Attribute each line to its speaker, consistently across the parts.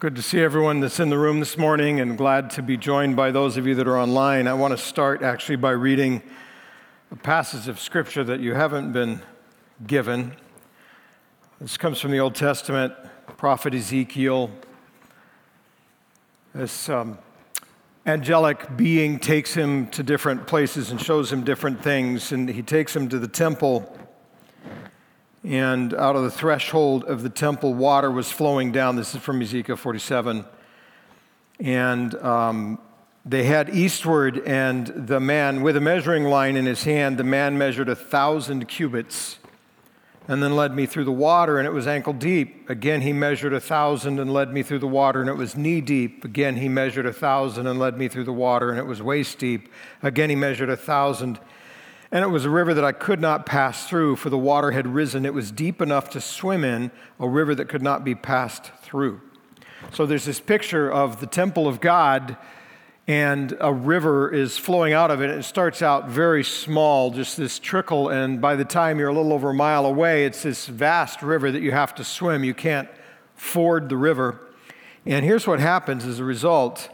Speaker 1: Good to see everyone that's in the room this morning and glad to be joined by those of you that are online. I want to start actually by reading a passage of scripture that you haven't been given. This comes from the Old Testament, prophet Ezekiel. This um, angelic being takes him to different places and shows him different things, and he takes him to the temple and out of the threshold of the temple, water was flowing down. This is from Ezekiel 47. And um, they had eastward, and the man, with a measuring line in his hand, the man measured a thousand cubits and then led me through the water, and it was ankle deep. Again, he measured a thousand and led me through the water, and it was knee deep. Again, he measured a thousand and led me through the water, and it was waist deep. Again, he measured a thousand and it was a river that I could not pass through, for the water had risen. It was deep enough to swim in, a river that could not be passed through. So there's this picture of the temple of God, and a river is flowing out of it. It starts out very small, just this trickle, and by the time you're a little over a mile away, it's this vast river that you have to swim. You can't ford the river. And here's what happens as a result.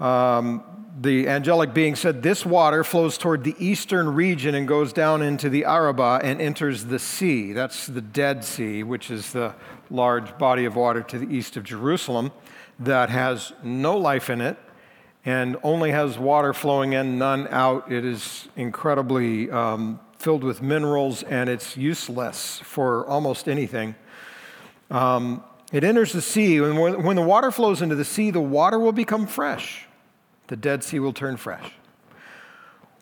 Speaker 1: Um, the angelic being said, This water flows toward the eastern region and goes down into the Arabah and enters the sea. That's the Dead Sea, which is the large body of water to the east of Jerusalem that has no life in it and only has water flowing in, none out. It is incredibly um, filled with minerals and it's useless for almost anything. Um, it enters the sea. When, when the water flows into the sea, the water will become fresh the Dead Sea will turn fresh.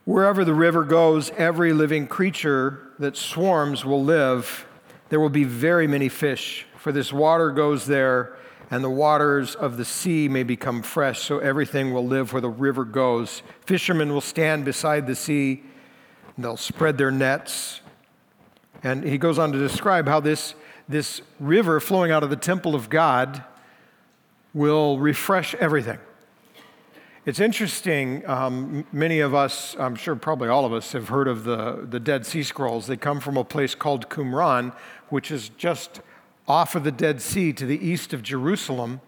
Speaker 1: Wherever the river goes, every living creature that swarms will live. There will be very many fish, for this water goes there, and the waters of the sea may become fresh, so everything will live where the river goes. Fishermen will stand beside the sea, and they'll spread their nets. And he goes on to describe how this, this river flowing out of the temple of God will refresh everything. It's interesting. Um, many of us, I'm sure probably all of us, have heard of the, the Dead Sea Scrolls. They come from a place called Qumran, which is just off of the Dead Sea to the east of Jerusalem.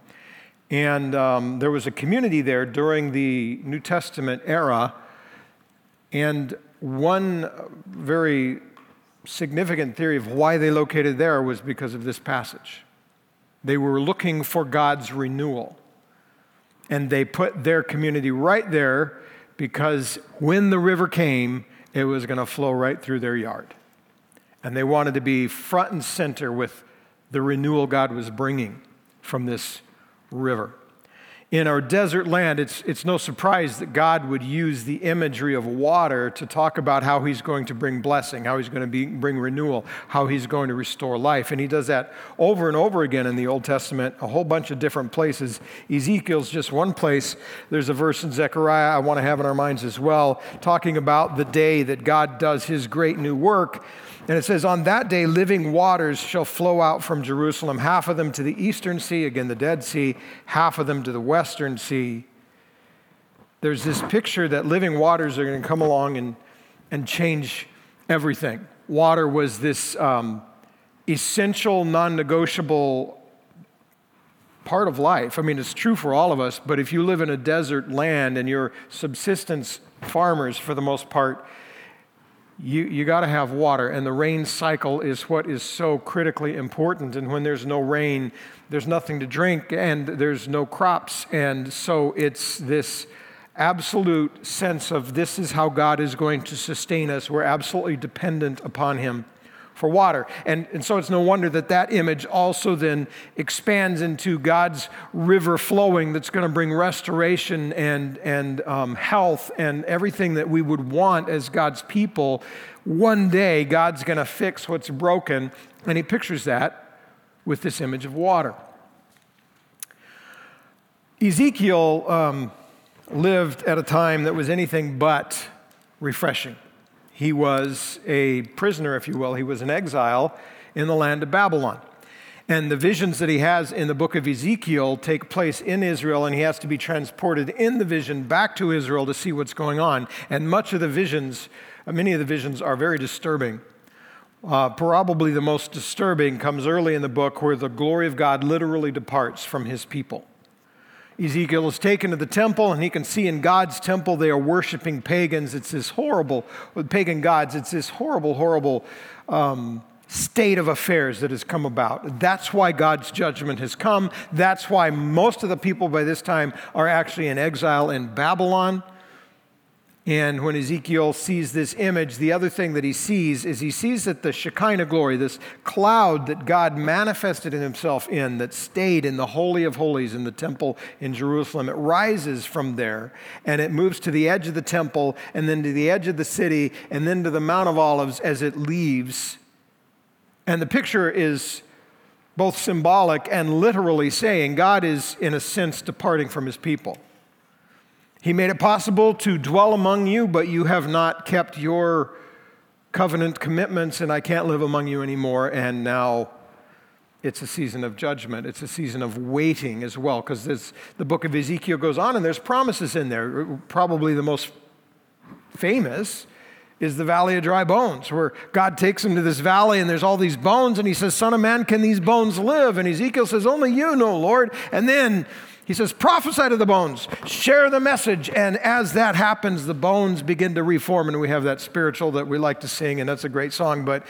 Speaker 1: And um, there was a community there during the New Testament era. And one very significant theory of why they located there was because of this passage. They were looking for God's renewal and they put their community right there because when the river came, it was going to flow right through their yard. And they wanted to be front and center with the renewal God was bringing from this river in our desert land, it's, it's no surprise that God would use the imagery of water to talk about how He's going to bring blessing, how He's going to be, bring renewal, how He's going to restore life. And He does that over and over again in the Old Testament, a whole bunch of different places. Ezekiel's just one place. There's a verse in Zechariah I want to have in our minds as well, talking about the day that God does His great new work. And it says, On that day, living waters shall flow out from Jerusalem, half of them to the eastern sea, again, the Dead Sea, half of them to the western sea. There's this picture that living waters are going to come along and, and change everything. Water was this um, essential, non negotiable part of life. I mean, it's true for all of us, but if you live in a desert land and you're subsistence farmers for the most part, you, you got to have water, and the rain cycle is what is so critically important. And when there's no rain, there's nothing to drink, and there's no crops. And so it's this absolute sense of this is how God is going to sustain us. We're absolutely dependent upon Him for water. And, and so it's no wonder that that image also then expands into God's river flowing that's going to bring restoration and, and um, health and everything that we would want as God's people. One day, God's going to fix what's broken. And he pictures that with this image of water. Ezekiel um, lived at a time that was anything but refreshing. He was a prisoner, if you will. He was an exile in the land of Babylon. And the visions that he has in the book of Ezekiel take place in Israel, and he has to be transported in the vision back to Israel to see what's going on. And much of the visions, many of the visions are very disturbing. Uh, probably the most disturbing comes early in the book where the glory of God literally departs from his people. Ezekiel is taken to the temple, and he can see in God's temple they are worshiping pagans. It's this horrible, with pagan gods, it's this horrible, horrible um, state of affairs that has come about. That's why God's judgment has come. That's why most of the people by this time are actually in exile in Babylon. And when Ezekiel sees this image, the other thing that he sees is he sees that the Shekinah glory, this cloud that God manifested in himself in, that stayed in the Holy of Holies in the temple in Jerusalem, it rises from there and it moves to the edge of the temple and then to the edge of the city and then to the Mount of Olives as it leaves. And the picture is both symbolic and literally saying God is, in a sense, departing from his people. He made it possible to dwell among you, but you have not kept your covenant commitments, and I can't live among you anymore. And now it's a season of judgment. It's a season of waiting as well, because the book of Ezekiel goes on, and there's promises in there. Probably the most famous is the valley of dry bones, where God takes him to this valley and there's all these bones, and he says, Son of man, can these bones live? And Ezekiel says, Only you know, Lord. And then he says, prophesy to the bones, share the message. And as that happens, the bones begin to reform. And we have that spiritual that we like to sing, and that's a great song. But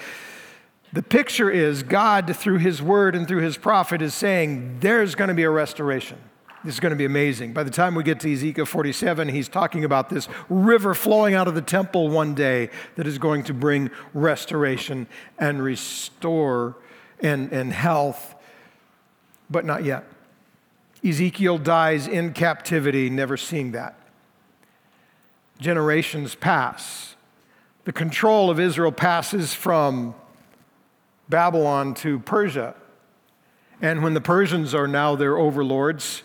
Speaker 1: the picture is God, through his word and through his prophet, is saying, there's going to be a restoration. This is going to be amazing. By the time we get to Ezekiel 47, he's talking about this river flowing out of the temple one day that is going to bring restoration and restore and, and health, but not yet. Ezekiel dies in captivity, never seeing that. Generations pass. The control of Israel passes from Babylon to Persia. And when the Persians are now their overlords,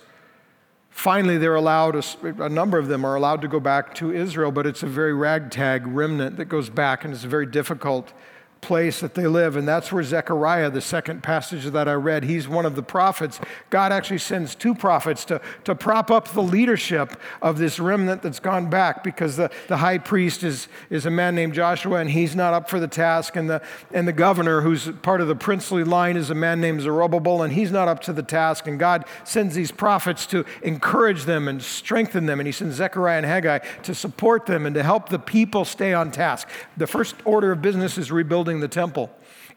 Speaker 1: finally they're allowed, a, a, number of them are allowed to go back to Israel, but it's a very ragtag remnant that goes back, and it's very difficult place that they live. And that's where Zechariah, the second passage that I read, he's one of the prophets. God actually sends two prophets to, to prop up the leadership of this remnant that's gone back because the, the high priest is, is a man named Joshua and he's not up for the task. And the, and the governor, who's part of the princely line, is a man named Zerubbabel and he's not up to the task. And God sends these prophets to encourage them and strengthen them. And he sends Zechariah and Haggai to support them and to help the people stay on task. The first order of business is rebuilding building the temple.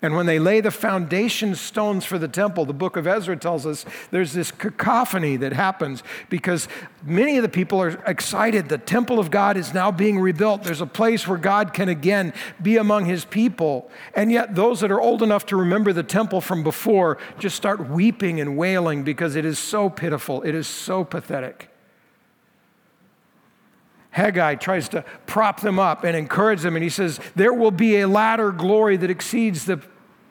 Speaker 1: And when they lay the foundation stones for the temple, the book of Ezra tells us there's this cacophony that happens because many of the people are excited. The temple of God is now being rebuilt. There's a place where God can again be among his people. And yet, those that are old enough to remember the temple from before just start weeping and wailing because it is so pitiful, it is so pathetic. Haggai tries to prop them up and encourage them, and he says, There will be a latter glory that exceeds the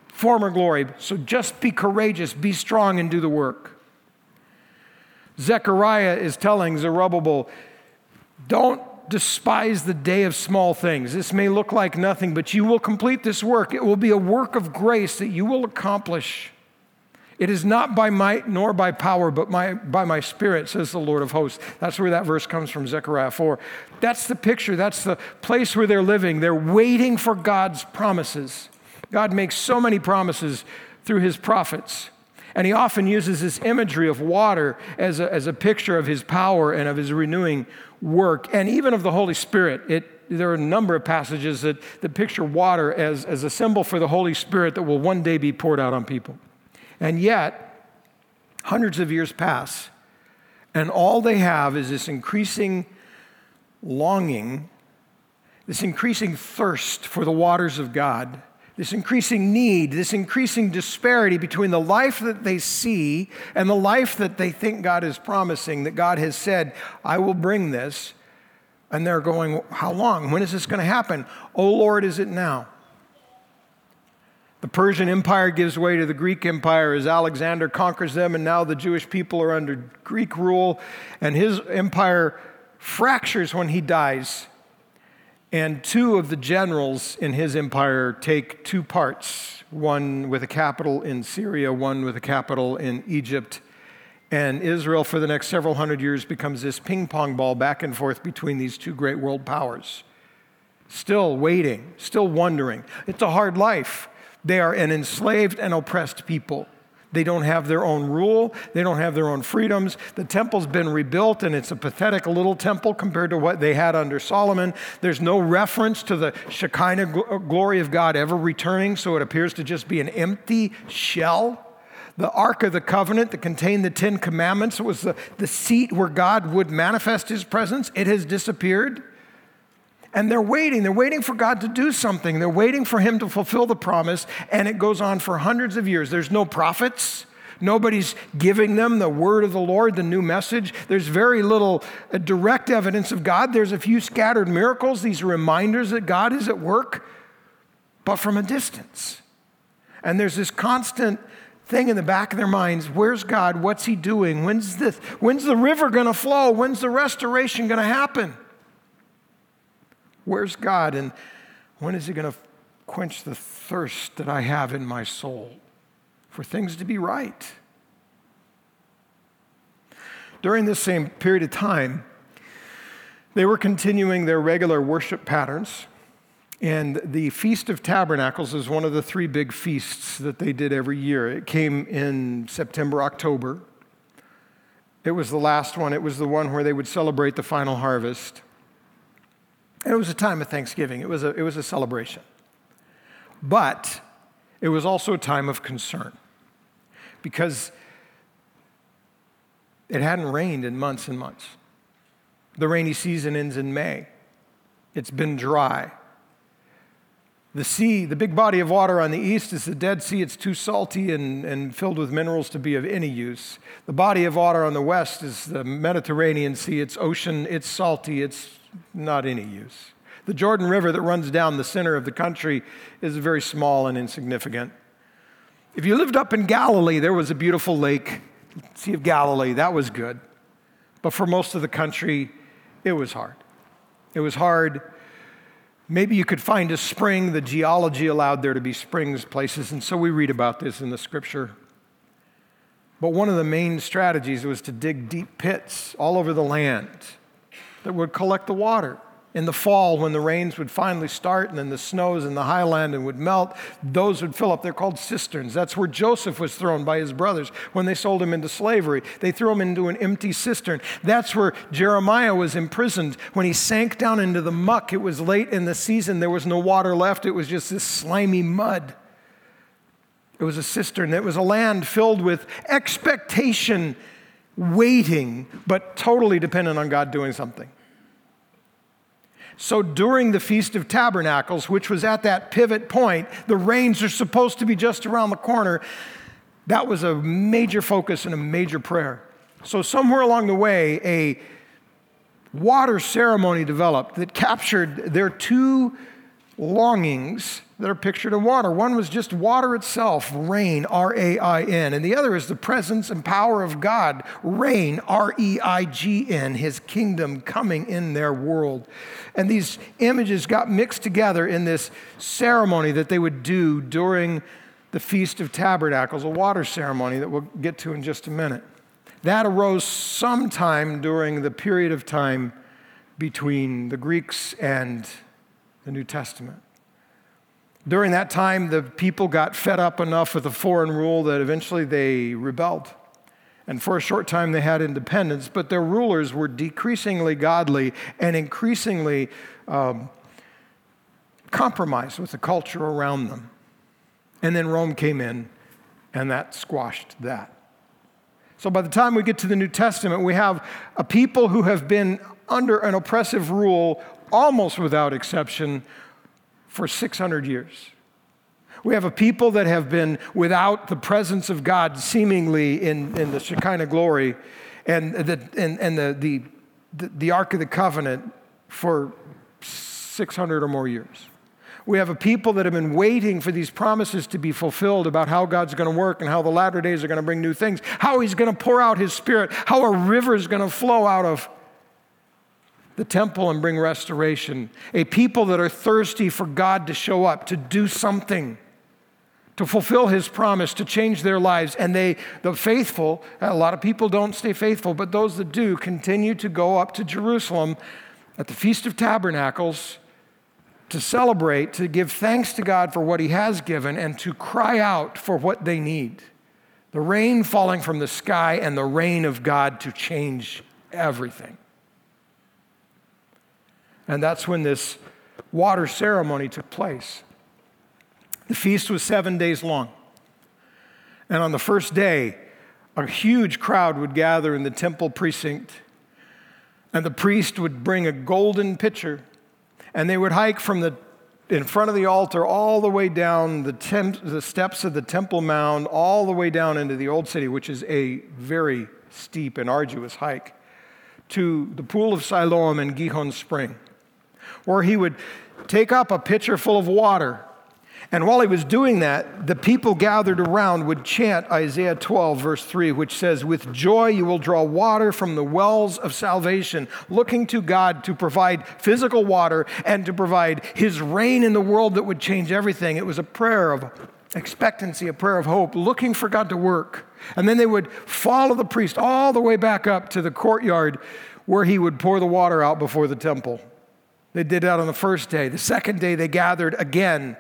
Speaker 1: former glory. So just be courageous, be strong, and do the work. Zechariah is telling Zerubbabel, Don't despise the day of small things. This may look like nothing, but you will complete this work. It will be a work of grace that you will accomplish. It is not by might nor by power, but my, by my spirit, says the Lord of hosts. That's where that verse comes from, Zechariah 4. That's the picture. That's the place where they're living. They're waiting for God's promises. God makes so many promises through his prophets. And he often uses this imagery of water as a, as a picture of his power and of his renewing work, and even of the Holy Spirit. It, there are a number of passages that, that picture water as, as a symbol for the Holy Spirit that will one day be poured out on people. And yet, hundreds of years pass, and all they have is this increasing longing, this increasing thirst for the waters of God, this increasing need, this increasing disparity between the life that they see and the life that they think God is promising, that God has said, I will bring this. And they're going, How long? When is this going to happen? Oh Lord, is it now? The Persian Empire gives way to the Greek Empire as Alexander conquers them, and now the Jewish people are under Greek rule, and his empire fractures when he dies. And two of the generals in his empire take two parts one with a capital in Syria, one with a capital in Egypt. And Israel, for the next several hundred years, becomes this ping pong ball back and forth between these two great world powers. still waiting, still wondering. It's a hard life. They are an enslaved and oppressed people. They don't have their own rule. They don't have their own freedoms. The temple's been rebuilt, and it's a pathetic little temple compared to what they had under Solomon. There's no reference to the Shekinah uh, glory of God ever returning, so it appears to just be an empty shell. The Ark of the Covenant that contained the Ten Commandments was the, the seat where God would manifest his presence. It has disappeared. And they're waiting. They're waiting for God to do something. They're waiting for Him to fulfill the promise. And it goes on for hundreds of years. There's no prophets. Nobody's giving them the word of the Lord, the new message. There's very little uh, direct evidence of God. There's a few scattered miracles. These reminders that God is at work, but from a distance. And there's this constant thing in the back of their minds where's God? What's He doing? When's, this, when's the river going to flow? When's the restoration going to happen? Where's God? And when is He going to quench the thirst that I have in my soul for things to be right? During this same period of time, they were continuing their regular worship patterns. And the Feast of Tabernacles is one of the three big feasts that they did every year. It came in September, October. It was the last one, it was the one where they would celebrate the final harvest. And it was a time of thanksgiving, it was a, it was a celebration. But it was also a time of concern because it hadn't rained in months and months. The rainy season ends in May. It's been dry. The sea, the big body of water on the east is the Dead Sea. It's too salty and, and filled with minerals to be of any use. The body of water on the west is the Mediterranean Sea. It's ocean, it's salty, it's not any use. The Jordan River that runs down the center of the country is very small and insignificant. If you lived up in Galilee, there was a beautiful lake, Sea of Galilee, that was good. But for most of the country, it was hard. It was hard. Maybe you could find a spring. The geology allowed there to be springs places, and so we read about this in the scripture. But one of the main strategies was to dig deep pits all over the land that would collect the water. In the fall, when the rains would finally start and then the snows in the highland and would melt, those would fill up. They're called cisterns. That's where Joseph was thrown by his brothers when they sold him into slavery. They threw him into an empty cistern. That's where Jeremiah was imprisoned. When he sank down into the muck, it was late in the season. There was no water left, it was just this slimy mud. It was a cistern. It was a land filled with expectation waiting, but totally dependent on God doing something. So during the Feast of Tabernacles, which was at that pivot point, the rains are supposed to be just around the corner. That was a major focus and a major prayer. So, somewhere along the way, a water ceremony developed that captured their two longings that are pictured in water. One was just water itself, rain, R A I N, and the other is the presence and power of God, reign, R E I G N, his kingdom coming in their world. And these images got mixed together in this ceremony that they would do during the Feast of Tabernacles, a water ceremony that we'll get to in just a minute. That arose sometime during the period of time between the Greeks and the New Testament. During that time, the people got fed up enough with the foreign rule that eventually they rebelled. And for a short time, they had independence, but their rulers were decreasingly godly and increasingly um, compromised with the culture around them. And then Rome came in, and that squashed that. So by the time we get to the New Testament, we have a people who have been under an oppressive rule almost without exception for 600 years. We have a people that have been without the presence of God seemingly in, in the Shekinah glory and, the, and, and the, the, the, Ark of the Covenant for 600 or more years. We have a people that have been waiting for these promises to be fulfilled about how God's going to work and how the latter days are going to bring new things, how He's going to pour out His Spirit, how a river is going to flow out of the temple and bring restoration. A people that are thirsty for God to show up, to do something, to fulfill his promise, to change their lives. And they, the faithful, a lot of people don't stay faithful, but those that do continue to go up to Jerusalem at the Feast of Tabernacles to celebrate, to give thanks to God for what He has given, and to cry out for what they need. The rain falling from the sky and the rain of God to change everything. And that's when this water ceremony took place. The feast was seven days long. And on the first day, a huge crowd would gather in the temple precinct, and the priest would bring a golden pitcher, and they would hike from the in front of the altar all the way down the, the steps of the Temple Mound, all the way down into the Old City, which is a very steep and arduous hike, to the Pool of Siloam and Gihon Spring, where he would take up a pitcher full of water and while he was doing that, the people gathered around would chant Isaiah 12, verse 3, which says, With joy you will draw water from the wells of salvation, looking to God to provide physical water and to provide his rain in the world that would change everything. It was a prayer of expectancy, a prayer of hope, looking for God to work. And then they would follow the priest all the way back up to the courtyard where he would pour the water out before the temple. They did that on the first day. The second day, they gathered again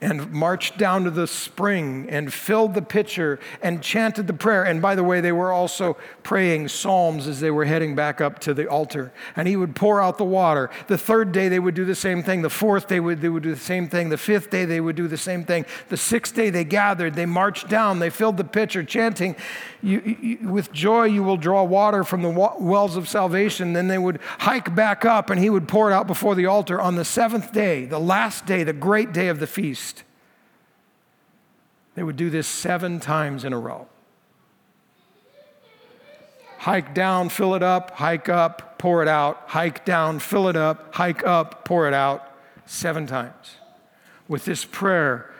Speaker 1: and marched down to the spring and filled the pitcher and chanted the prayer. And by the way, they were also praying psalms as they were heading back up to the altar. And he would pour out the water. The third day, they would do the same thing. The fourth day, they would do the same thing. The fifth day, they would do the same thing. The sixth day, they gathered. They marched down. They filled the pitcher, chanting, you, you, With joy, you will draw water from the wells of salvation. Then they would hike back up, and he would pour it out before the altar on the seventh day, the last day, the great day of the feast. They would do this seven times in a row. Hike down, fill it up, hike up, pour it out, hike down, fill it up, hike up, pour it out, seven times. With this prayer,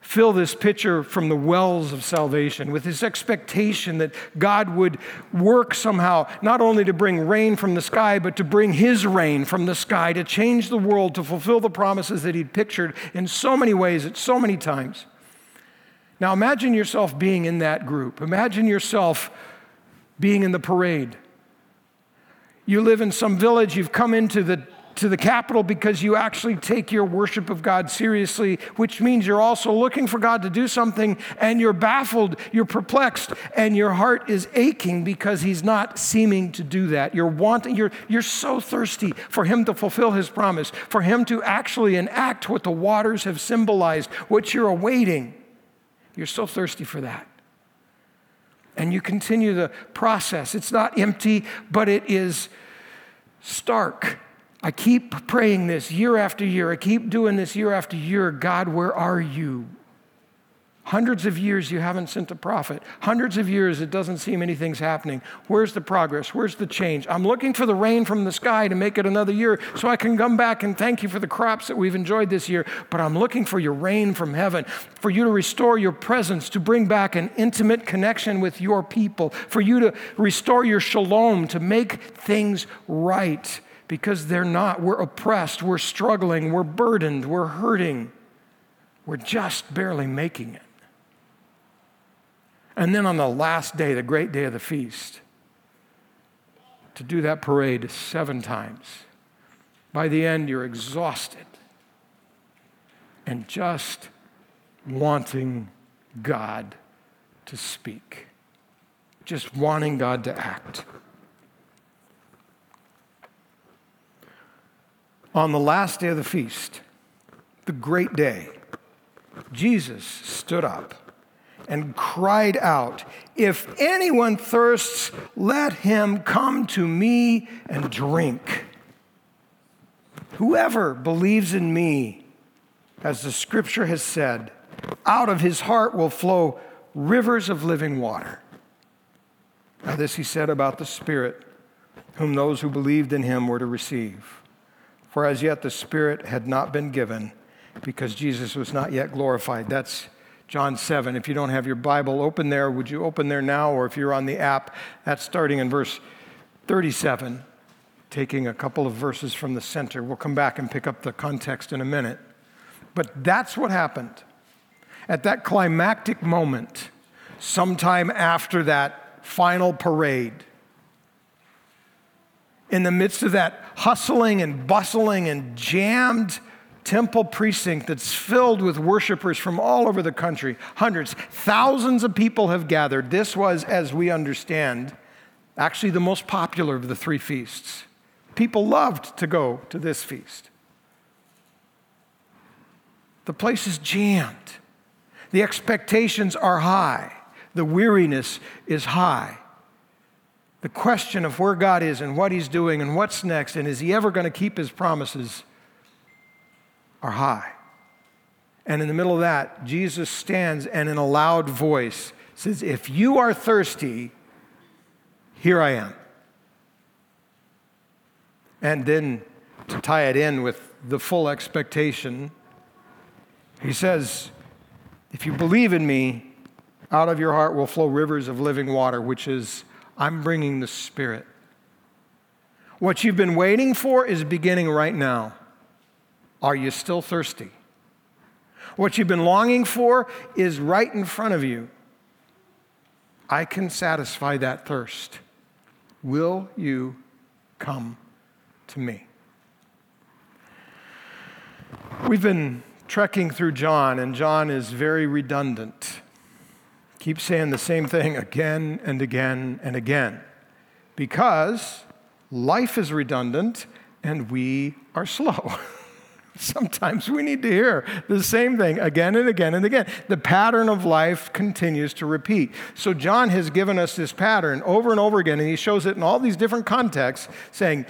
Speaker 1: fill this pitcher from the wells of salvation with this expectation that God would work somehow, not only to bring rain from the sky, but to bring His rain from the sky to change the world, to fulfill the promises that He'd pictured in so many ways at so many times. Now imagine yourself being in that group. Imagine yourself being in the parade. You live in some village, you've come into the to the capital because you actually take your worship of God seriously, which means you're also looking for God to do something and you're baffled, you're perplexed, and your heart is aching because He's not seeming to do that. You're wanting, you're, you're so thirsty for Him to fulfill His promise, for Him to actually enact what the waters have symbolized, what you're awaiting. You're so thirsty for that. And you continue the process. It's not empty, but it is stark. I keep praying this year after year. I keep doing this year after year. God, where are you? Hundreds of years you haven't sent a prophet. Hundreds of years it doesn't seem anything's happening. Where's the progress? Where's the change? I'm looking for the rain from the sky to make it another year so I can come back and thank you for the crops that we've enjoyed this year. But I'm looking for your rain from heaven, for you to restore your presence, to bring back an intimate connection with your people, for you to restore your shalom, to make things right because they're not. We're oppressed, we're struggling, we're burdened, we're hurting. We're just barely making it. And then on the last day, the great day of the feast, to do that parade seven times. By the end, you're exhausted and just wanting God to speak, just wanting God to act. On the last day of the feast, the great day, Jesus stood up and cried out, If anyone thirsts, let him come to me and drink. Whoever believes in me, as the scripture has said, out of his heart will flow rivers of living water. Now, this he said about the Spirit, whom those who believed in him were to receive. For as yet the Spirit had not been given, because Jesus was not yet glorified. That's John 7. If you don't have your Bible open there, would you open there now? Or if you're on the app, that's starting in verse 37, taking a couple of verses from the center. We'll come back and pick up the context in a minute. But that's what happened. At that climactic moment, sometime after that final parade, in the midst of that hustling and bustling and jammed temple precinct that's filled with worshipers from all over the country. Hundreds, thousands of people have gathered. This was, as we understand, actually the most popular of the three feasts. People loved to go to this feast. The place is jammed. The expectations are high. The weariness is high. The question of where God is and what He's doing and what's next and is He ever going to keep His promises are high. And in the middle of that, Jesus stands and in a loud voice says, If you are thirsty, here I am. And then to tie it in with the full expectation, he says, If you believe in me, out of your heart will flow rivers of living water, which is, I'm bringing the Spirit. What you've been waiting for is beginning right now. Are you still thirsty? What you've been longing for is right in front of you. I can satisfy that thirst. Will you come to me? We've been trekking through John, and John is very redundant. Keep saying the same thing again and again and again because life is redundant and we are slow. Sometimes we need to hear the same thing again and again and again. The pattern of life continues to repeat. So, John has given us this pattern over and over again, and he shows it in all these different contexts, saying,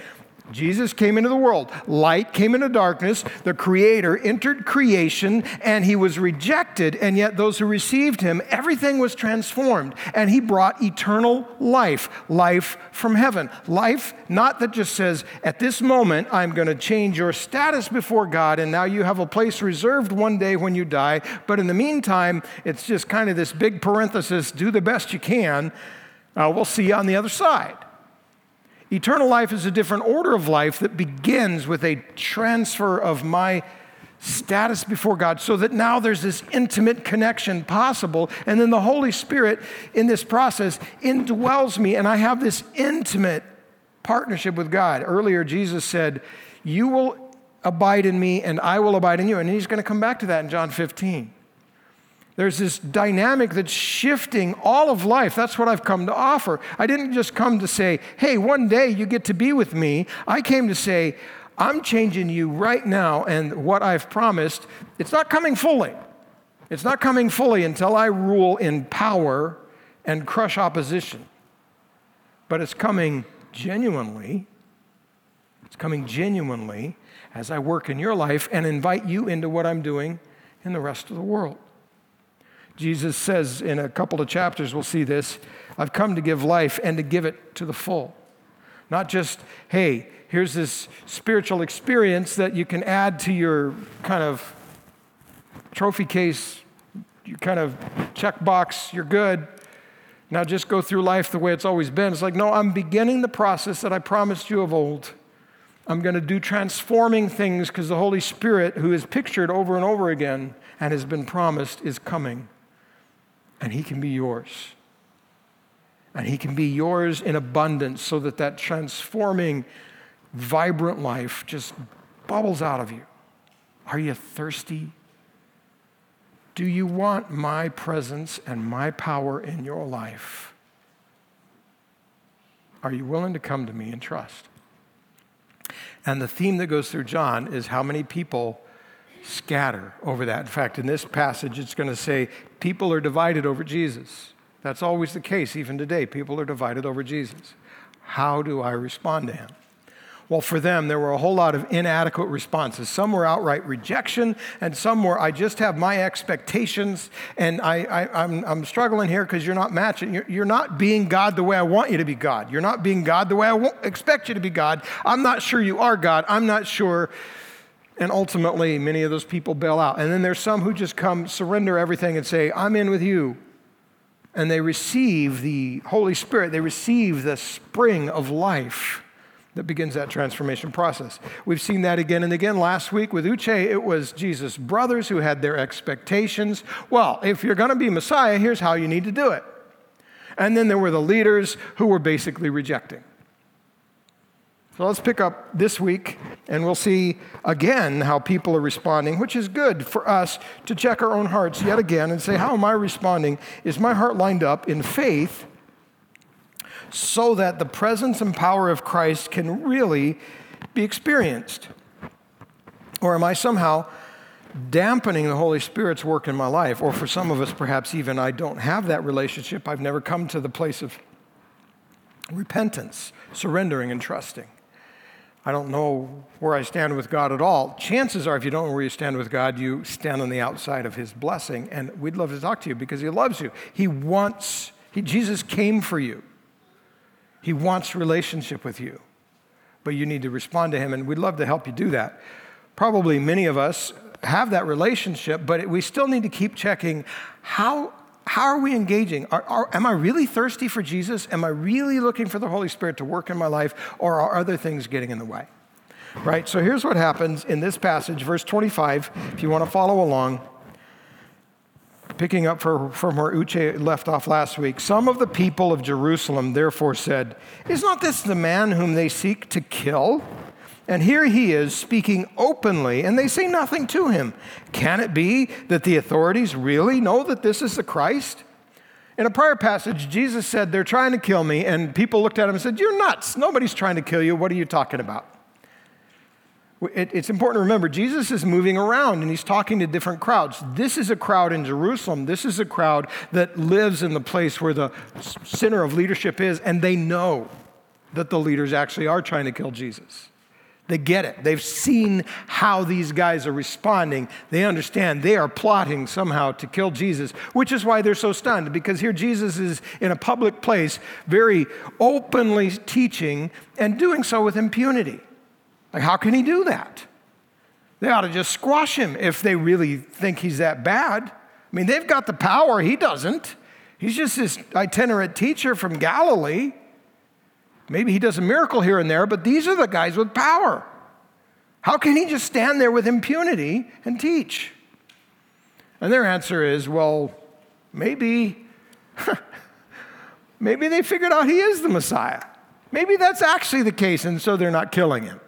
Speaker 1: Jesus came into the world. Light came into darkness. The Creator entered creation and he was rejected. And yet, those who received him, everything was transformed. And he brought eternal life, life from heaven. Life, not that just says, at this moment, I'm going to change your status before God and now you have a place reserved one day when you die. But in the meantime, it's just kind of this big parenthesis do the best you can. Uh, we'll see you on the other side. Eternal life is a different order of life that begins with a transfer of my status before God so that now there's this intimate connection possible. And then the Holy Spirit in this process indwells me, and I have this intimate partnership with God. Earlier, Jesus said, You will abide in me, and I will abide in you. And he's going to come back to that in John 15. There's this dynamic that's shifting all of life. That's what I've come to offer. I didn't just come to say, hey, one day you get to be with me. I came to say, I'm changing you right now, and what I've promised, it's not coming fully. It's not coming fully until I rule in power and crush opposition. But it's coming genuinely. It's coming genuinely as I work in your life and invite you into what I'm doing in the rest of the world. Jesus says in a couple of chapters, we'll see this I've come to give life and to give it to the full. Not just, hey, here's this spiritual experience that you can add to your kind of trophy case, you kind of check box, you're good. Now just go through life the way it's always been. It's like, no, I'm beginning the process that I promised you of old. I'm going to do transforming things because the Holy Spirit, who is pictured over and over again and has been promised, is coming and He can be yours. And He can be yours in abundance so that that transforming, vibrant life just bubbles out of you. Are you thirsty? Do you want my presence and my power in your life? Are you willing to come to me and trust? And the theme that goes through John is how many people scatter over that. In fact, in this passage, it's going to say people are divided over Jesus. That's always the case, even today. People are divided over Jesus. How do I respond to him? Well, for them, there were a whole lot of inadequate responses. Some were outright rejection, and some were, I just have my expectations, and I, am struggling here because you're not matching. You're, you're, not being God the way I want you to be God. You're not being God the way I expect you to be God. I'm not sure you are God. I'm not sure and ultimately, many of those people bail out. And then there's some who just come, surrender everything, and say, I'm in with you. And they receive the Holy Spirit, they receive the spring of life that begins that transformation process. We've seen that again and again. Last week with Uche, it was Jesus' brothers who had their expectations. Well, if you're going to be Messiah, here's how you need to do it. And then there were the leaders who were basically rejecting. So let's pick up this week and we'll see again how people are responding, which is good for us to check our own hearts yet again and say, How am I responding? Is my heart lined up in faith so that the presence and power of Christ can really be experienced? Or am I somehow dampening the Holy Spirit's work in my life? Or for some of us, perhaps even I don't have that relationship. I've never come to the place of repentance, surrendering, and trusting. I don't know where I stand with God at all. Chances are, if you don't know where you stand with God, you stand on the outside of His blessing. And we'd love to talk to you because He loves you. He wants, he, Jesus came for you. He wants relationship with you. But you need to respond to Him, and we'd love to help you do that. Probably many of us have that relationship, but we still need to keep checking how how are we engaging? Are, are, am I really thirsty for Jesus? Am I really looking for the Holy Spirit to work in my life? Or are other things getting in the way? Right? So here's what happens in this passage, verse 25, if you want to follow along. Picking up for, from where Uche left off last week, some of the people of Jerusalem therefore said, Is not this the man whom they seek to kill? And here he is speaking openly, and they say nothing to him. Can it be that the authorities really know that this is the Christ? In a prior passage, Jesus said, They're trying to kill me, and people looked at him and said, You're nuts. Nobody's trying to kill you. What are you talking about? it's important to remember, Jesus is moving around and he's talking to different crowds. This is a crowd in Jerusalem. This is a crowd that lives in the place where the center of leadership is, and they know that the leaders actually are trying to kill Jesus. They get it. They've seen how these guys are responding. They understand they are plotting somehow to kill Jesus, which is why they're so stunned because here Jesus is in a public place, very openly teaching and doing so with impunity. Like, how can he do that? They ought to just squash him if they really think he's that bad. I mean, they've got the power, he doesn't. He's just this itinerant teacher from Galilee. Maybe he does a miracle here and there, but these are the guys with power. How can he just stand there with impunity and teach? And their answer is, well, maybe, maybe they figured out he is the Messiah. Maybe that's actually the case, and so they're not killing him.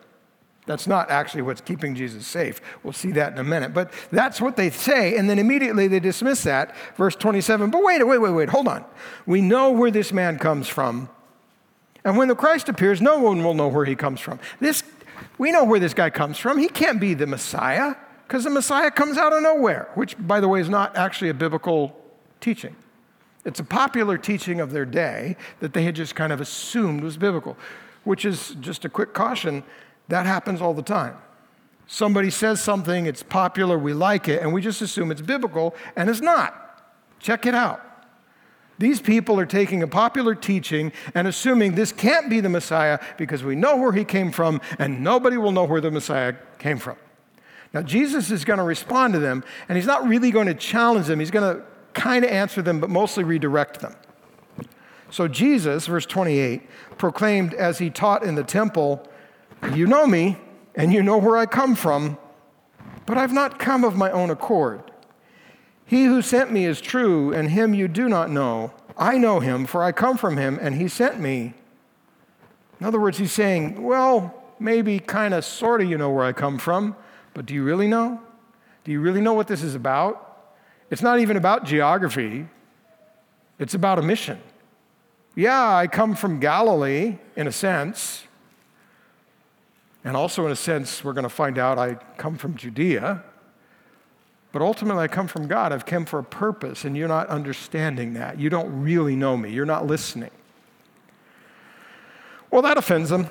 Speaker 1: That's not actually what's keeping Jesus safe. We'll see that in a minute. But that's what they say, and then immediately they dismiss that. Verse 27. But wait, wait, wait, wait, hold on. We know where this man comes from and when the Christ appears, no one will know where he comes from. This, we know where this guy comes from. He can't be the Messiah because the Messiah comes out of nowhere, which, by the way, is not actually a biblical teaching. It's a popular teaching of their day that they had just kind of assumed was biblical, which is just a quick caution that happens all the time. Somebody says something, it's popular, we like it, and we just assume it's biblical, and it's not. Check it out. These people are taking a popular teaching and assuming this can't be the Messiah because we know where he came from and nobody will know where the Messiah came from. Now, Jesus is going to respond to them, and he's not really going to challenge them. He's going to kind of answer them, but mostly redirect them. So, Jesus, verse 28, proclaimed as he taught in the temple, You know me, and you know where I come from, but I've not come of my own accord. He who sent me is true, and him you do not know. I know him, for I come from him, and he sent me. In other words, he's saying, Well, maybe kind of, sort of, you know where I come from, but do you really know? Do you really know what this is about? It's not even about geography, it's about a mission. Yeah, I come from Galilee, in a sense. And also, in a sense, we're going to find out I come from Judea. But ultimately, I come from God. I've come for a purpose, and you're not understanding that. You don't really know me. You're not listening. Well, that offends them.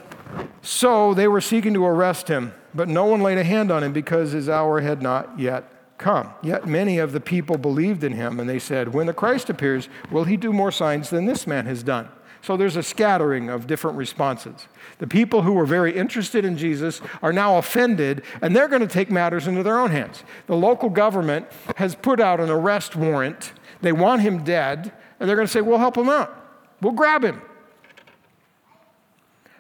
Speaker 1: So they were seeking to arrest him, but no one laid a hand on him because his hour had not yet come. Yet many of the people believed in him, and they said, When the Christ appears, will he do more signs than this man has done? So there's a scattering of different responses. The people who were very interested in Jesus are now offended, and they're going to take matters into their own hands. The local government has put out an arrest warrant. They want him dead, and they're going to say, We'll help him out, we'll grab him.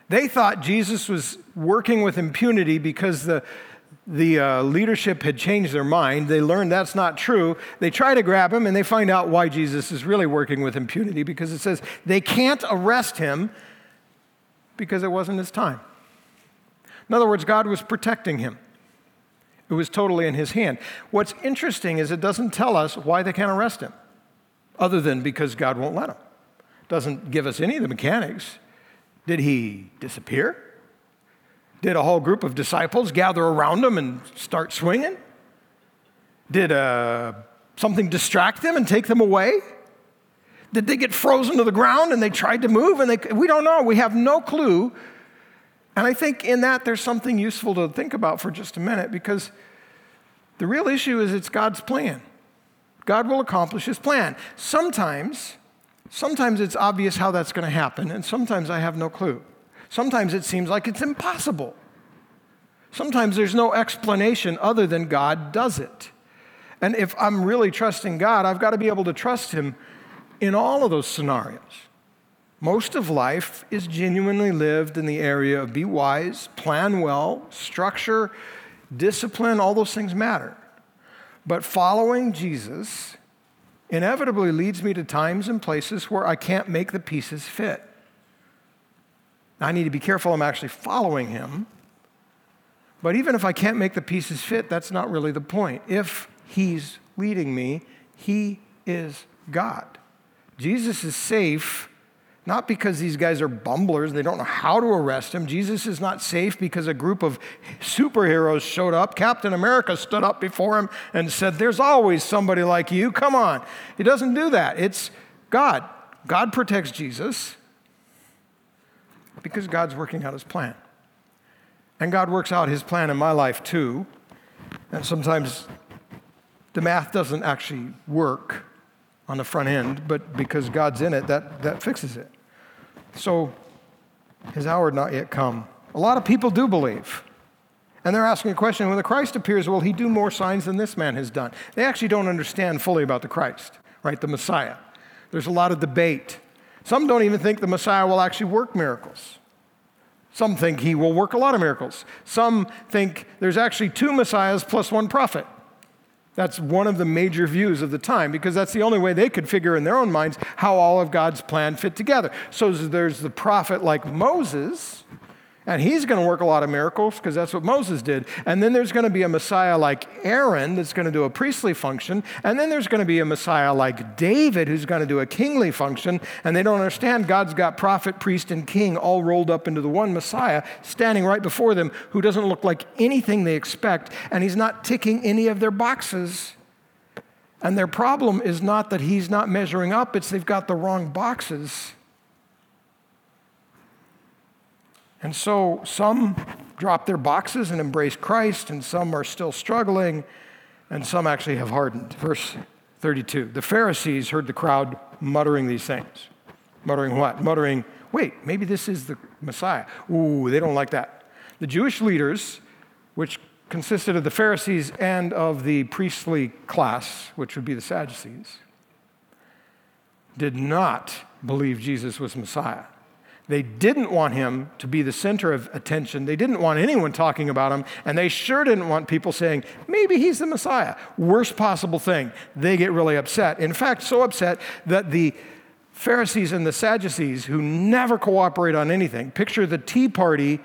Speaker 1: They thought Jesus was working with impunity because the, the uh, leadership had changed their mind. They learned that's not true. They try to grab him and they find out why Jesus is really working with impunity because it says they can't arrest him because it wasn't his time. In other words, God was protecting him. It was totally in his hand. What's interesting is it doesn't tell us why they can't arrest him, other than because God won't let him. Doesn't give us any of the mechanics. Did he disappear? Did a whole group of disciples gather around him and start swinging? Did uh, something distract them and take them away? Did they get frozen to the ground and they tried to move and they, we don't know. We have no clue. And I think in that there's something useful to think about for just a minute because the real issue is it's God's plan. God will accomplish his plan. Sometimes, sometimes it's obvious how that's going to happen, and sometimes I have no clue. Sometimes it seems like it's impossible. Sometimes there's no explanation other than God does it. And if I'm really trusting God, I've got to be able to trust Him in all of those scenarios. Most of life is genuinely lived in the area of be wise, plan well, structure, discipline, all those things matter. But following Jesus inevitably leads me to times and places where I can't make the pieces fit. I need to be careful I'm actually following him. But even if I can't make the pieces fit, that's not really the point. If he's leading me, he is God. Jesus is safe not because these guys are bumblers, they don't know how to arrest him. Jesus is not safe because a group of superheroes showed up. Captain America stood up before him and said, There's always somebody like you. Come on. He doesn't do that. It's God. God protects Jesus because God's working out his plan. And God works out his plan in my life too. And sometimes the math doesn't actually work on the front end, but because God's in it, that, that fixes it. So his hour had not yet come. A lot of people do believe. And they're asking a question when the Christ appears, will he do more signs than this man has done? They actually don't understand fully about the Christ, right? The Messiah. There's a lot of debate. Some don't even think the Messiah will actually work miracles. Some think he will work a lot of miracles. Some think there's actually two Messiahs plus one prophet. That's one of the major views of the time because that's the only way they could figure in their own minds how all of God's plan fit together. So there's the prophet like Moses, and he's going to work a lot of miracles because that's what Moses did. And then there's going to be a Messiah like Aaron that's going to do a priestly function. And then there's going to be a Messiah like David who's going to do a kingly function. And they don't understand God's got prophet, priest, and king all rolled up into the one Messiah standing right before them who doesn't look like anything they expect. And he's not ticking any of their boxes. And their problem is not that he's not measuring up, it's they've got the wrong boxes. And so some drop their boxes and embrace Christ, and some are still struggling, and some actually have hardened. Verse 32 The Pharisees heard the crowd muttering these things. Muttering what? Muttering, wait, maybe this is the Messiah. Ooh, they don't like that. The Jewish leaders, which consisted of the Pharisees and of the priestly class, which would be the Sadducees, did not believe Jesus was Messiah. They didn't want him to be the center of attention. They didn't want anyone talking about him. And they sure didn't want people saying, maybe he's the Messiah. Worst possible thing. They get really upset. In fact, so upset that the Pharisees and the Sadducees, who never cooperate on anything, picture the Tea Party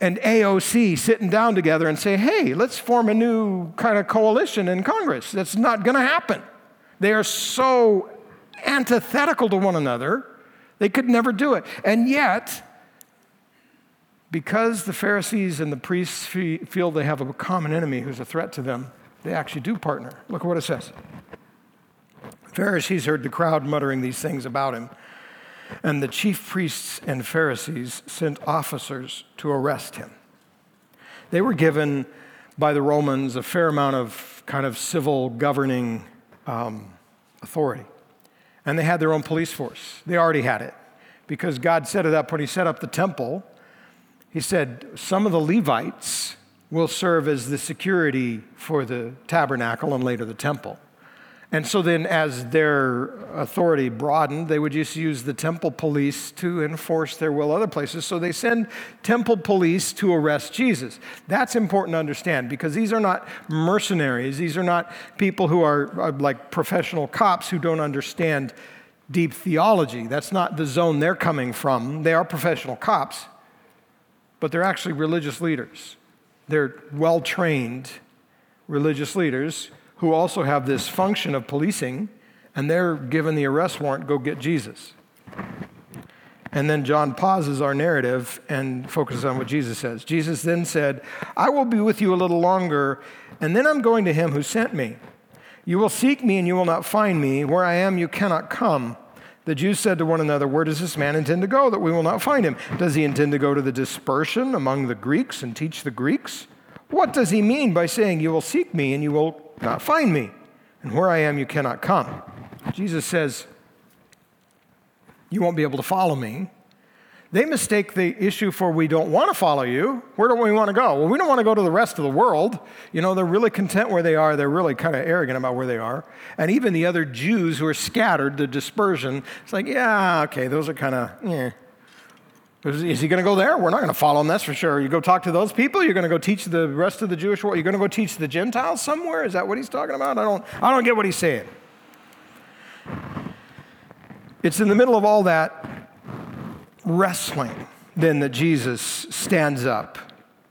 Speaker 1: and AOC sitting down together and say, hey, let's form a new kind of coalition in Congress. That's not going to happen. They are so antithetical to one another they could never do it. And yet, because the Pharisees and the priests feel they have a common enemy who's a threat to them, they actually do partner. Look at what it says. Pharisees heard the crowd muttering these things about him, and the chief priests and Pharisees sent officers to arrest him. They were given by the Romans a fair amount of kind of civil governing um, authority. And they had their own police force. They already had it because God set it up when He set up the temple. He said, Some of the Levites will serve as the security for the tabernacle and later the temple. And so then, as their authority broadened, they would just use the temple police to enforce their will other places. So they send temple police to arrest Jesus. That's important to understand because these are not mercenaries. These are not people who are, are like professional cops who don't understand deep theology. That's not the zone they're coming from. They are professional cops, but they're actually religious leaders. They're well trained religious leaders who also have this function of policing, and they're given the arrest warrant go get Jesus. And then John pauses our narrative and focuses on what Jesus says. Jesus then said, I will be with you a little longer, and then I'm going to him who sent me. You will seek me and you will not find me. Where I am, you cannot come. The Jews said to one another, Where does this man intend to go that we will not find him? Does he intend to go to the dispersion among the Greeks and teach the Greeks? What does he mean by saying, You will seek me and you will not find me? And where I am, you cannot come? Jesus says, you won't be able to follow me. They mistake the issue for we don't want to follow you. Where do we want to go? Well, we don't want to go to the rest of the world. You know, they're really content where they are. They're really kind of arrogant about where they are. And even the other Jews who are scattered, the dispersion, it's like, yeah, okay, those are kind of, yeah. Is he going to go there? We're not going to follow him, that's for sure. You go talk to those people. You're going to go teach the rest of the Jewish world. You're going to go teach the Gentiles somewhere. Is that what he's talking about? I don't, I don't get what he's saying. It's in the middle of all that wrestling then that Jesus stands up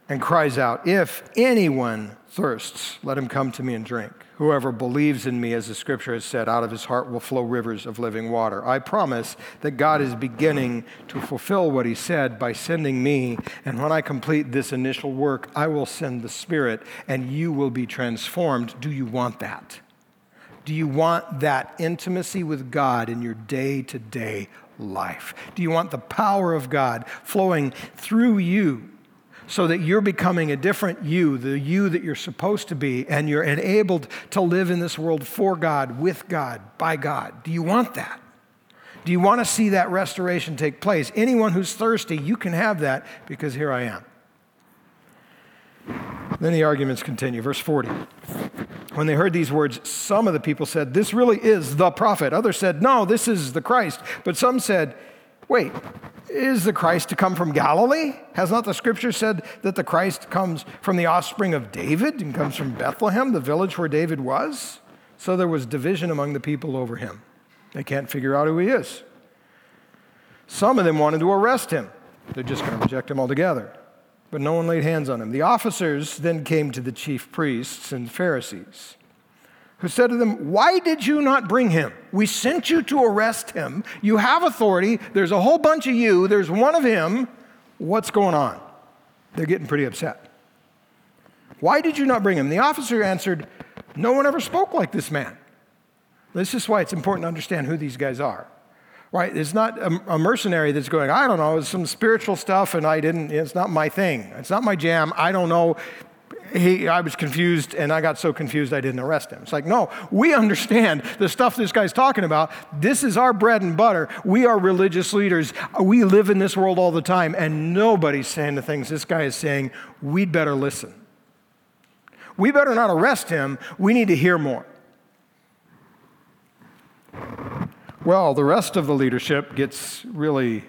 Speaker 1: and cries out, If anyone thirsts, let him come to me and drink. Whoever believes in me, as the scripture has said, out of his heart will flow rivers of living water. I promise that God is beginning to fulfill what he said by sending me. And when I complete this initial work, I will send the Spirit and you will be transformed. Do you want that? Do you want that intimacy with God in your day to day life? Do you want the power of God flowing through you so that you're becoming a different you, the you that you're supposed to be, and you're enabled to live in this world for God, with God, by God? Do you want that? Do you want to see that restoration take place? Anyone who's thirsty, you can have that because here I am. Then the arguments continue. Verse 40. When they heard these words, some of the people said, This really is the prophet. Others said, No, this is the Christ. But some said, Wait, is the Christ to come from Galilee? Has not the scripture said that the Christ comes from the offspring of David and comes from Bethlehem, the village where David was? So there was division among the people over him. They can't figure out who he is. Some of them wanted to arrest him. They're just going to reject him altogether but no one laid hands on him. The officers then came to the chief priests and Pharisees, who said to them, Why did you not bring him? We sent you to arrest him. You have authority. There's a whole bunch of you, there's one of him. What's going on? They're getting pretty upset. Why did you not bring him? The officer answered, No one ever spoke like this man. This is why it's important to understand who these guys are right? It's not a, mercenary that's going, I don't know, it's some spiritual stuff and I didn't, it's not my thing. It's not my jam. I don't know. He, I was confused and I got so confused I didn't arrest him. It's like, no, we understand the stuff this guy's talking about. This is our bread and butter. We are religious leaders. We live in this world all the time and nobody's saying the things this guy is saying. We'd better listen. We better not arrest him. We need to hear more. Well, the rest of the leadership gets really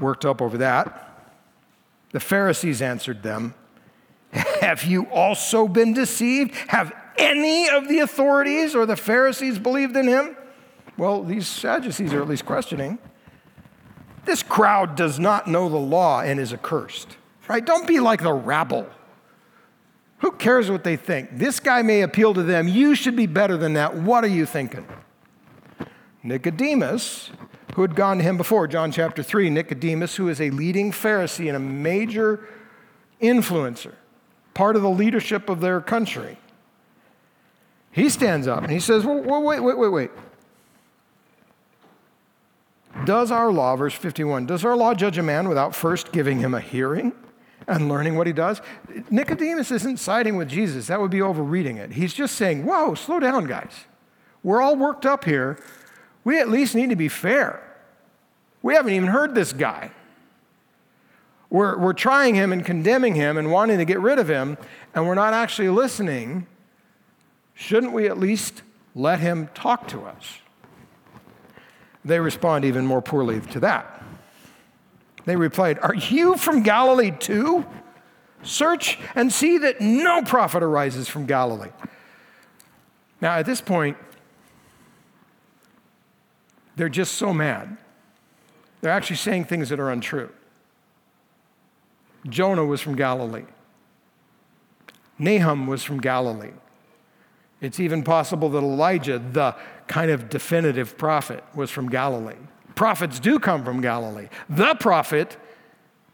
Speaker 1: worked up over that. The Pharisees answered them, Have you also been deceived? Have any of the authorities or the Pharisees believed in him? Well, these Sadducees are at least questioning. This crowd does not know the law and is accursed, right? Don't be like the rabble. Who cares what they think? This guy may appeal to them. You should be better than that. What are you thinking? Nicodemus, who had gone to him before, John chapter 3, Nicodemus, who is a leading Pharisee and a major influencer, part of the leadership of their country. He stands up and he says, well, wait, wait, wait, wait. Does our law, verse 51, does our law judge a man without first giving him a hearing and learning what he does? Nicodemus isn't siding with Jesus. That would be overreading it. He's just saying, whoa, slow down, guys. We're all worked up here we at least need to be fair. We haven't even heard this guy. We're, we're trying him and condemning him and wanting to get rid of him, and we're not actually listening. Shouldn't we at least let him talk to us? They respond even more poorly to that. They replied, Are you from Galilee too? Search and see that no prophet arises from Galilee. Now, at this point, they're just so mad. They're actually saying things that are untrue. Jonah was from Galilee. Nahum was from Galilee. It's even possible that Elijah, the kind of definitive prophet, was from Galilee. Prophets do come from Galilee. The prophet,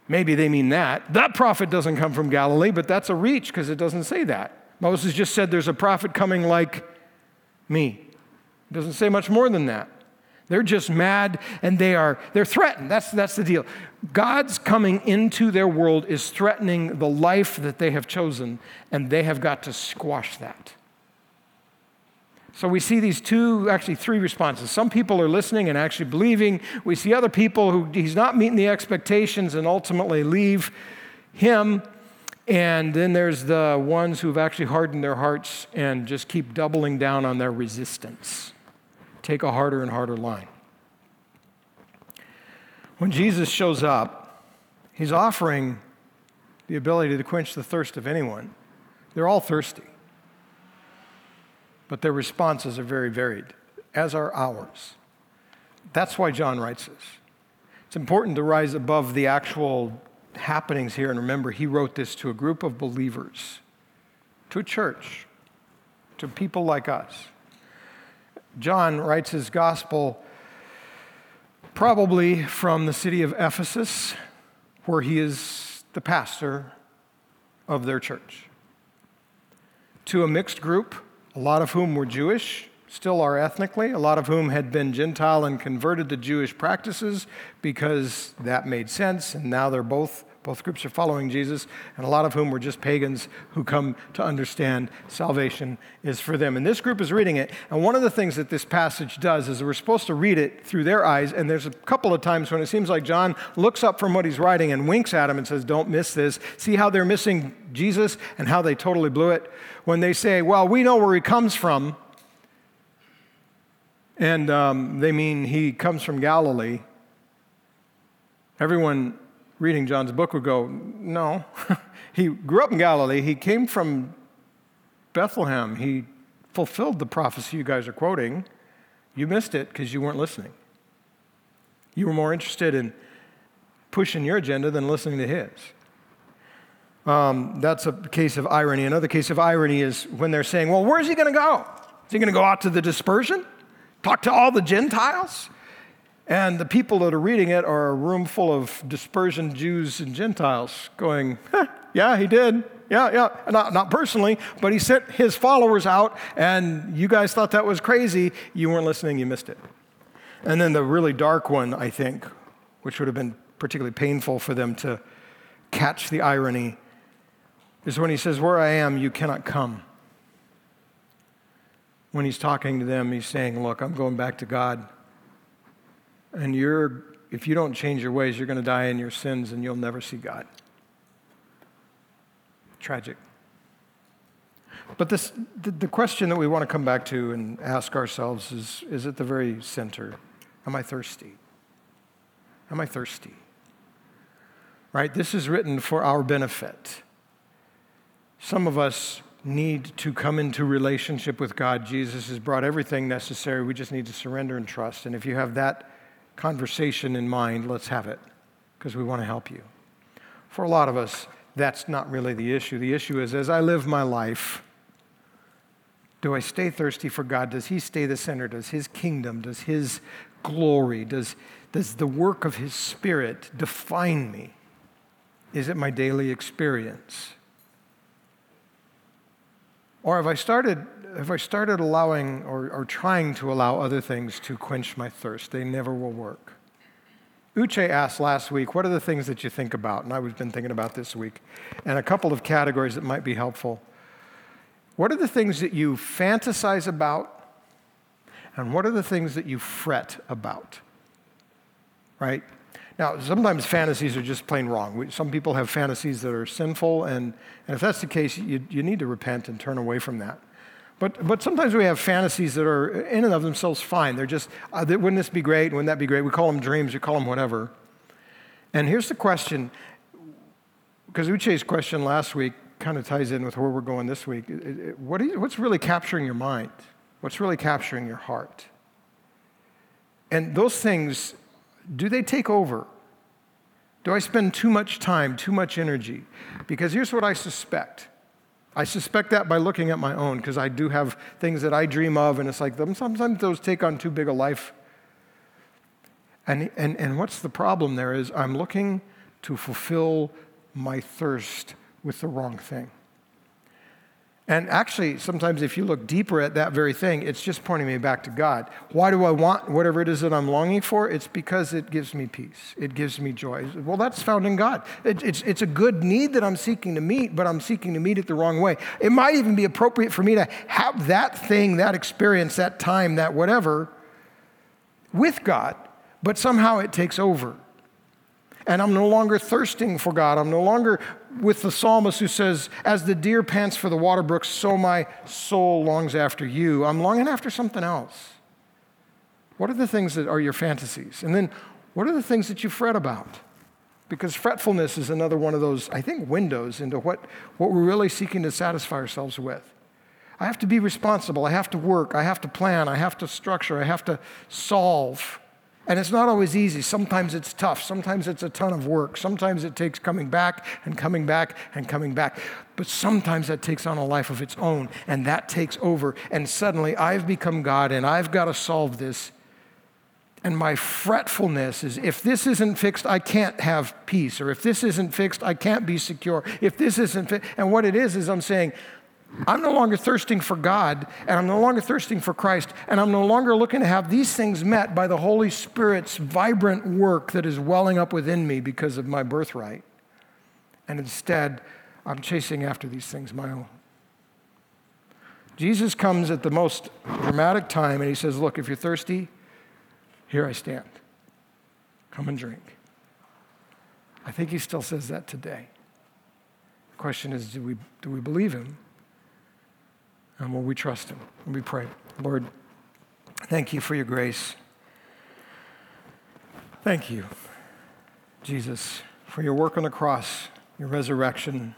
Speaker 1: maybe they mean that. The prophet doesn't come from Galilee, but that's a reach because it doesn't say that. Moses just said there's a prophet coming like me. It doesn't say much more than that. They're just mad and they are they're threatened. That's that's the deal. God's coming into their world is threatening the life that they have chosen and they have got to squash that. So we see these two, actually three responses. Some people are listening and actually believing. We see other people who he's not meeting the expectations and ultimately leave him. And then there's the ones who've actually hardened their hearts and just keep doubling down on their resistance. Take a harder and harder line. When Jesus shows up, he's offering the ability to quench the thirst of anyone. They're all thirsty but their responses are very varied, as are ours. That's why John writes this. It's important to rise above the actual happenings here and remember he wrote this to a group of believers, to a church, to people like us. John writes his gospel probably from the city of Ephesus, where he is the pastor of their church, to a mixed group a lot of whom were Jewish, still are ethnically, a lot of whom had been Gentile and converted to Jewish practices because that made sense, and now they're both. Both groups are following Jesus, and a lot of whom were just pagans who come to understand salvation is for them. And this group is reading it. And one of the things that this passage does is we're supposed to read it through their eyes. And there's a couple of times when it seems like John looks up from what he's writing and winks at him and says, Don't miss this. See how they're missing Jesus and how they totally blew it? when they say, well, we know where he comes from, and um, they mean he comes from Galilee, everyone reading John's book would go, no. he grew up in Galilee. He came from Bethlehem. He fulfilled the prophecy you guys are quoting. You missed it because you weren't listening. You were more interested in pushing your agenda than listening to his. Um, that's a case of irony. Another case of irony is when they're saying, well, where's he going to go? Is he going to go out to the dispersion? Talk to all the Gentiles? And the people that are reading it are a room full of dispersion Jews and Gentiles going, huh, yeah, he did. Yeah, yeah. Not, not personally, but he sent his followers out, and you guys thought that was crazy. You weren't listening, you missed it. And then the really dark one, I think, which would have been particularly painful for them to catch the irony, is when he says, Where I am, you cannot come. When he's talking to them, he's saying, Look, I'm going back to God. And you're, if you don't change your ways, you're going to die in your sins and you'll never see God. Tragic. But this, the, the question that we want to come back to and ask ourselves is, is at the very center Am I thirsty? Am I thirsty? Right? This is written for our benefit. Some of us need to come into relationship with God. Jesus has brought everything necessary. We just need to surrender and trust. And if you have that conversation in mind, let's have it because we want to help you. For a lot of us, that's not really the issue. The issue is as I live my life, do I stay thirsty for God? Does He stay the center? Does His kingdom, does His glory, does, does the work of His Spirit define me? Is it my daily experience? Or have I started, have I started allowing or, or trying to allow other things to quench my thirst? They never will work. Uche asked last week, What are the things that you think about? And I've been thinking about this week. And a couple of categories that might be helpful. What are the things that you fantasize about? And what are the things that you fret about? Right? Now, sometimes fantasies are just plain wrong. Some people have fantasies that are sinful, and, and if that's the case, you, you need to repent and turn away from that. But, but sometimes we have fantasies that are in and of themselves fine. They're just, uh, wouldn't this be great? Wouldn't that be great? We call them dreams, we call them whatever. And here's the question because Uche's question last week kind of ties in with where we're going this week. What you, what's really capturing your mind? What's really capturing your heart? And those things do they take over? Do I spend too much time, too much energy? Because here's what I suspect. I suspect that by looking at my own, because I do have things that I dream of, and it's like sometimes those take on too big a life. And, and, and what's the problem there is I'm looking to fulfill my thirst with the wrong thing. And actually, sometimes if you look deeper at that very thing, it's just pointing me back to God. Why do I want whatever it is that I'm longing for? It's because it gives me peace, it gives me joy. Well, that's found in God. It, it's, it's a good need that I'm seeking to meet, but I'm seeking to meet it the wrong way. It might even be appropriate for me to have that thing, that experience, that time, that whatever with God, but somehow it takes over and I'm no longer thirsting for God. I'm no longer with the psalmist who says, As the deer pants for the water brooks, so my soul longs after you. I'm longing after something else. What are the things that are your fantasies? And then what are the things that you fret about? Because fretfulness is another one of those, I think, windows into what, what we're really seeking to satisfy ourselves with. I have to be responsible. I have to work. I have to plan. I have to structure. I have to solve. And it's not always easy. Sometimes it's tough. Sometimes it's a ton of work. Sometimes it takes coming back and coming back and coming back. But sometimes that takes on a life of its own and that takes over. And suddenly I've become God and I've got to solve this. And my fretfulness is if this isn't fixed, I can't have peace. Or if this isn't fixed, I can't be secure. If this isn't fixed, and what it is, is I'm saying, I'm no longer thirsting for God, and I'm no longer thirsting for Christ, and I'm no longer looking to have these things met by the Holy Spirit's vibrant work that is welling up within me because of my birthright. And instead, I'm chasing after these things my own. Jesus comes at the most dramatic time and he says, Look, if you're thirsty, here I stand. Come and drink. I think he still says that today. The question is do we, do we believe him? Um, and will we trust Him? We pray. Lord, thank you for your grace. Thank you, Jesus, for your work on the cross, your resurrection,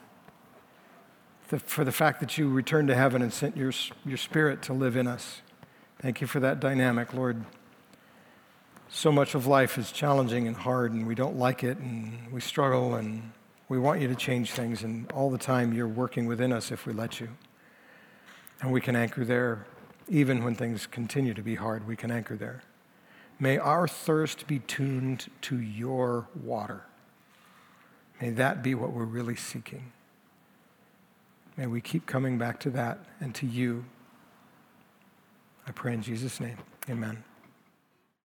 Speaker 1: for the fact that you returned to heaven and sent your, your Spirit to live in us. Thank you for that dynamic, Lord. So much of life is challenging and hard, and we don't like it, and we struggle, and we want you to change things, and all the time you're working within us if we let you. And we can anchor there. Even when things continue to be hard, we can anchor there. May our thirst be tuned to your water. May that be what we're really seeking. May we keep coming back to that and to you. I pray in Jesus' name. Amen.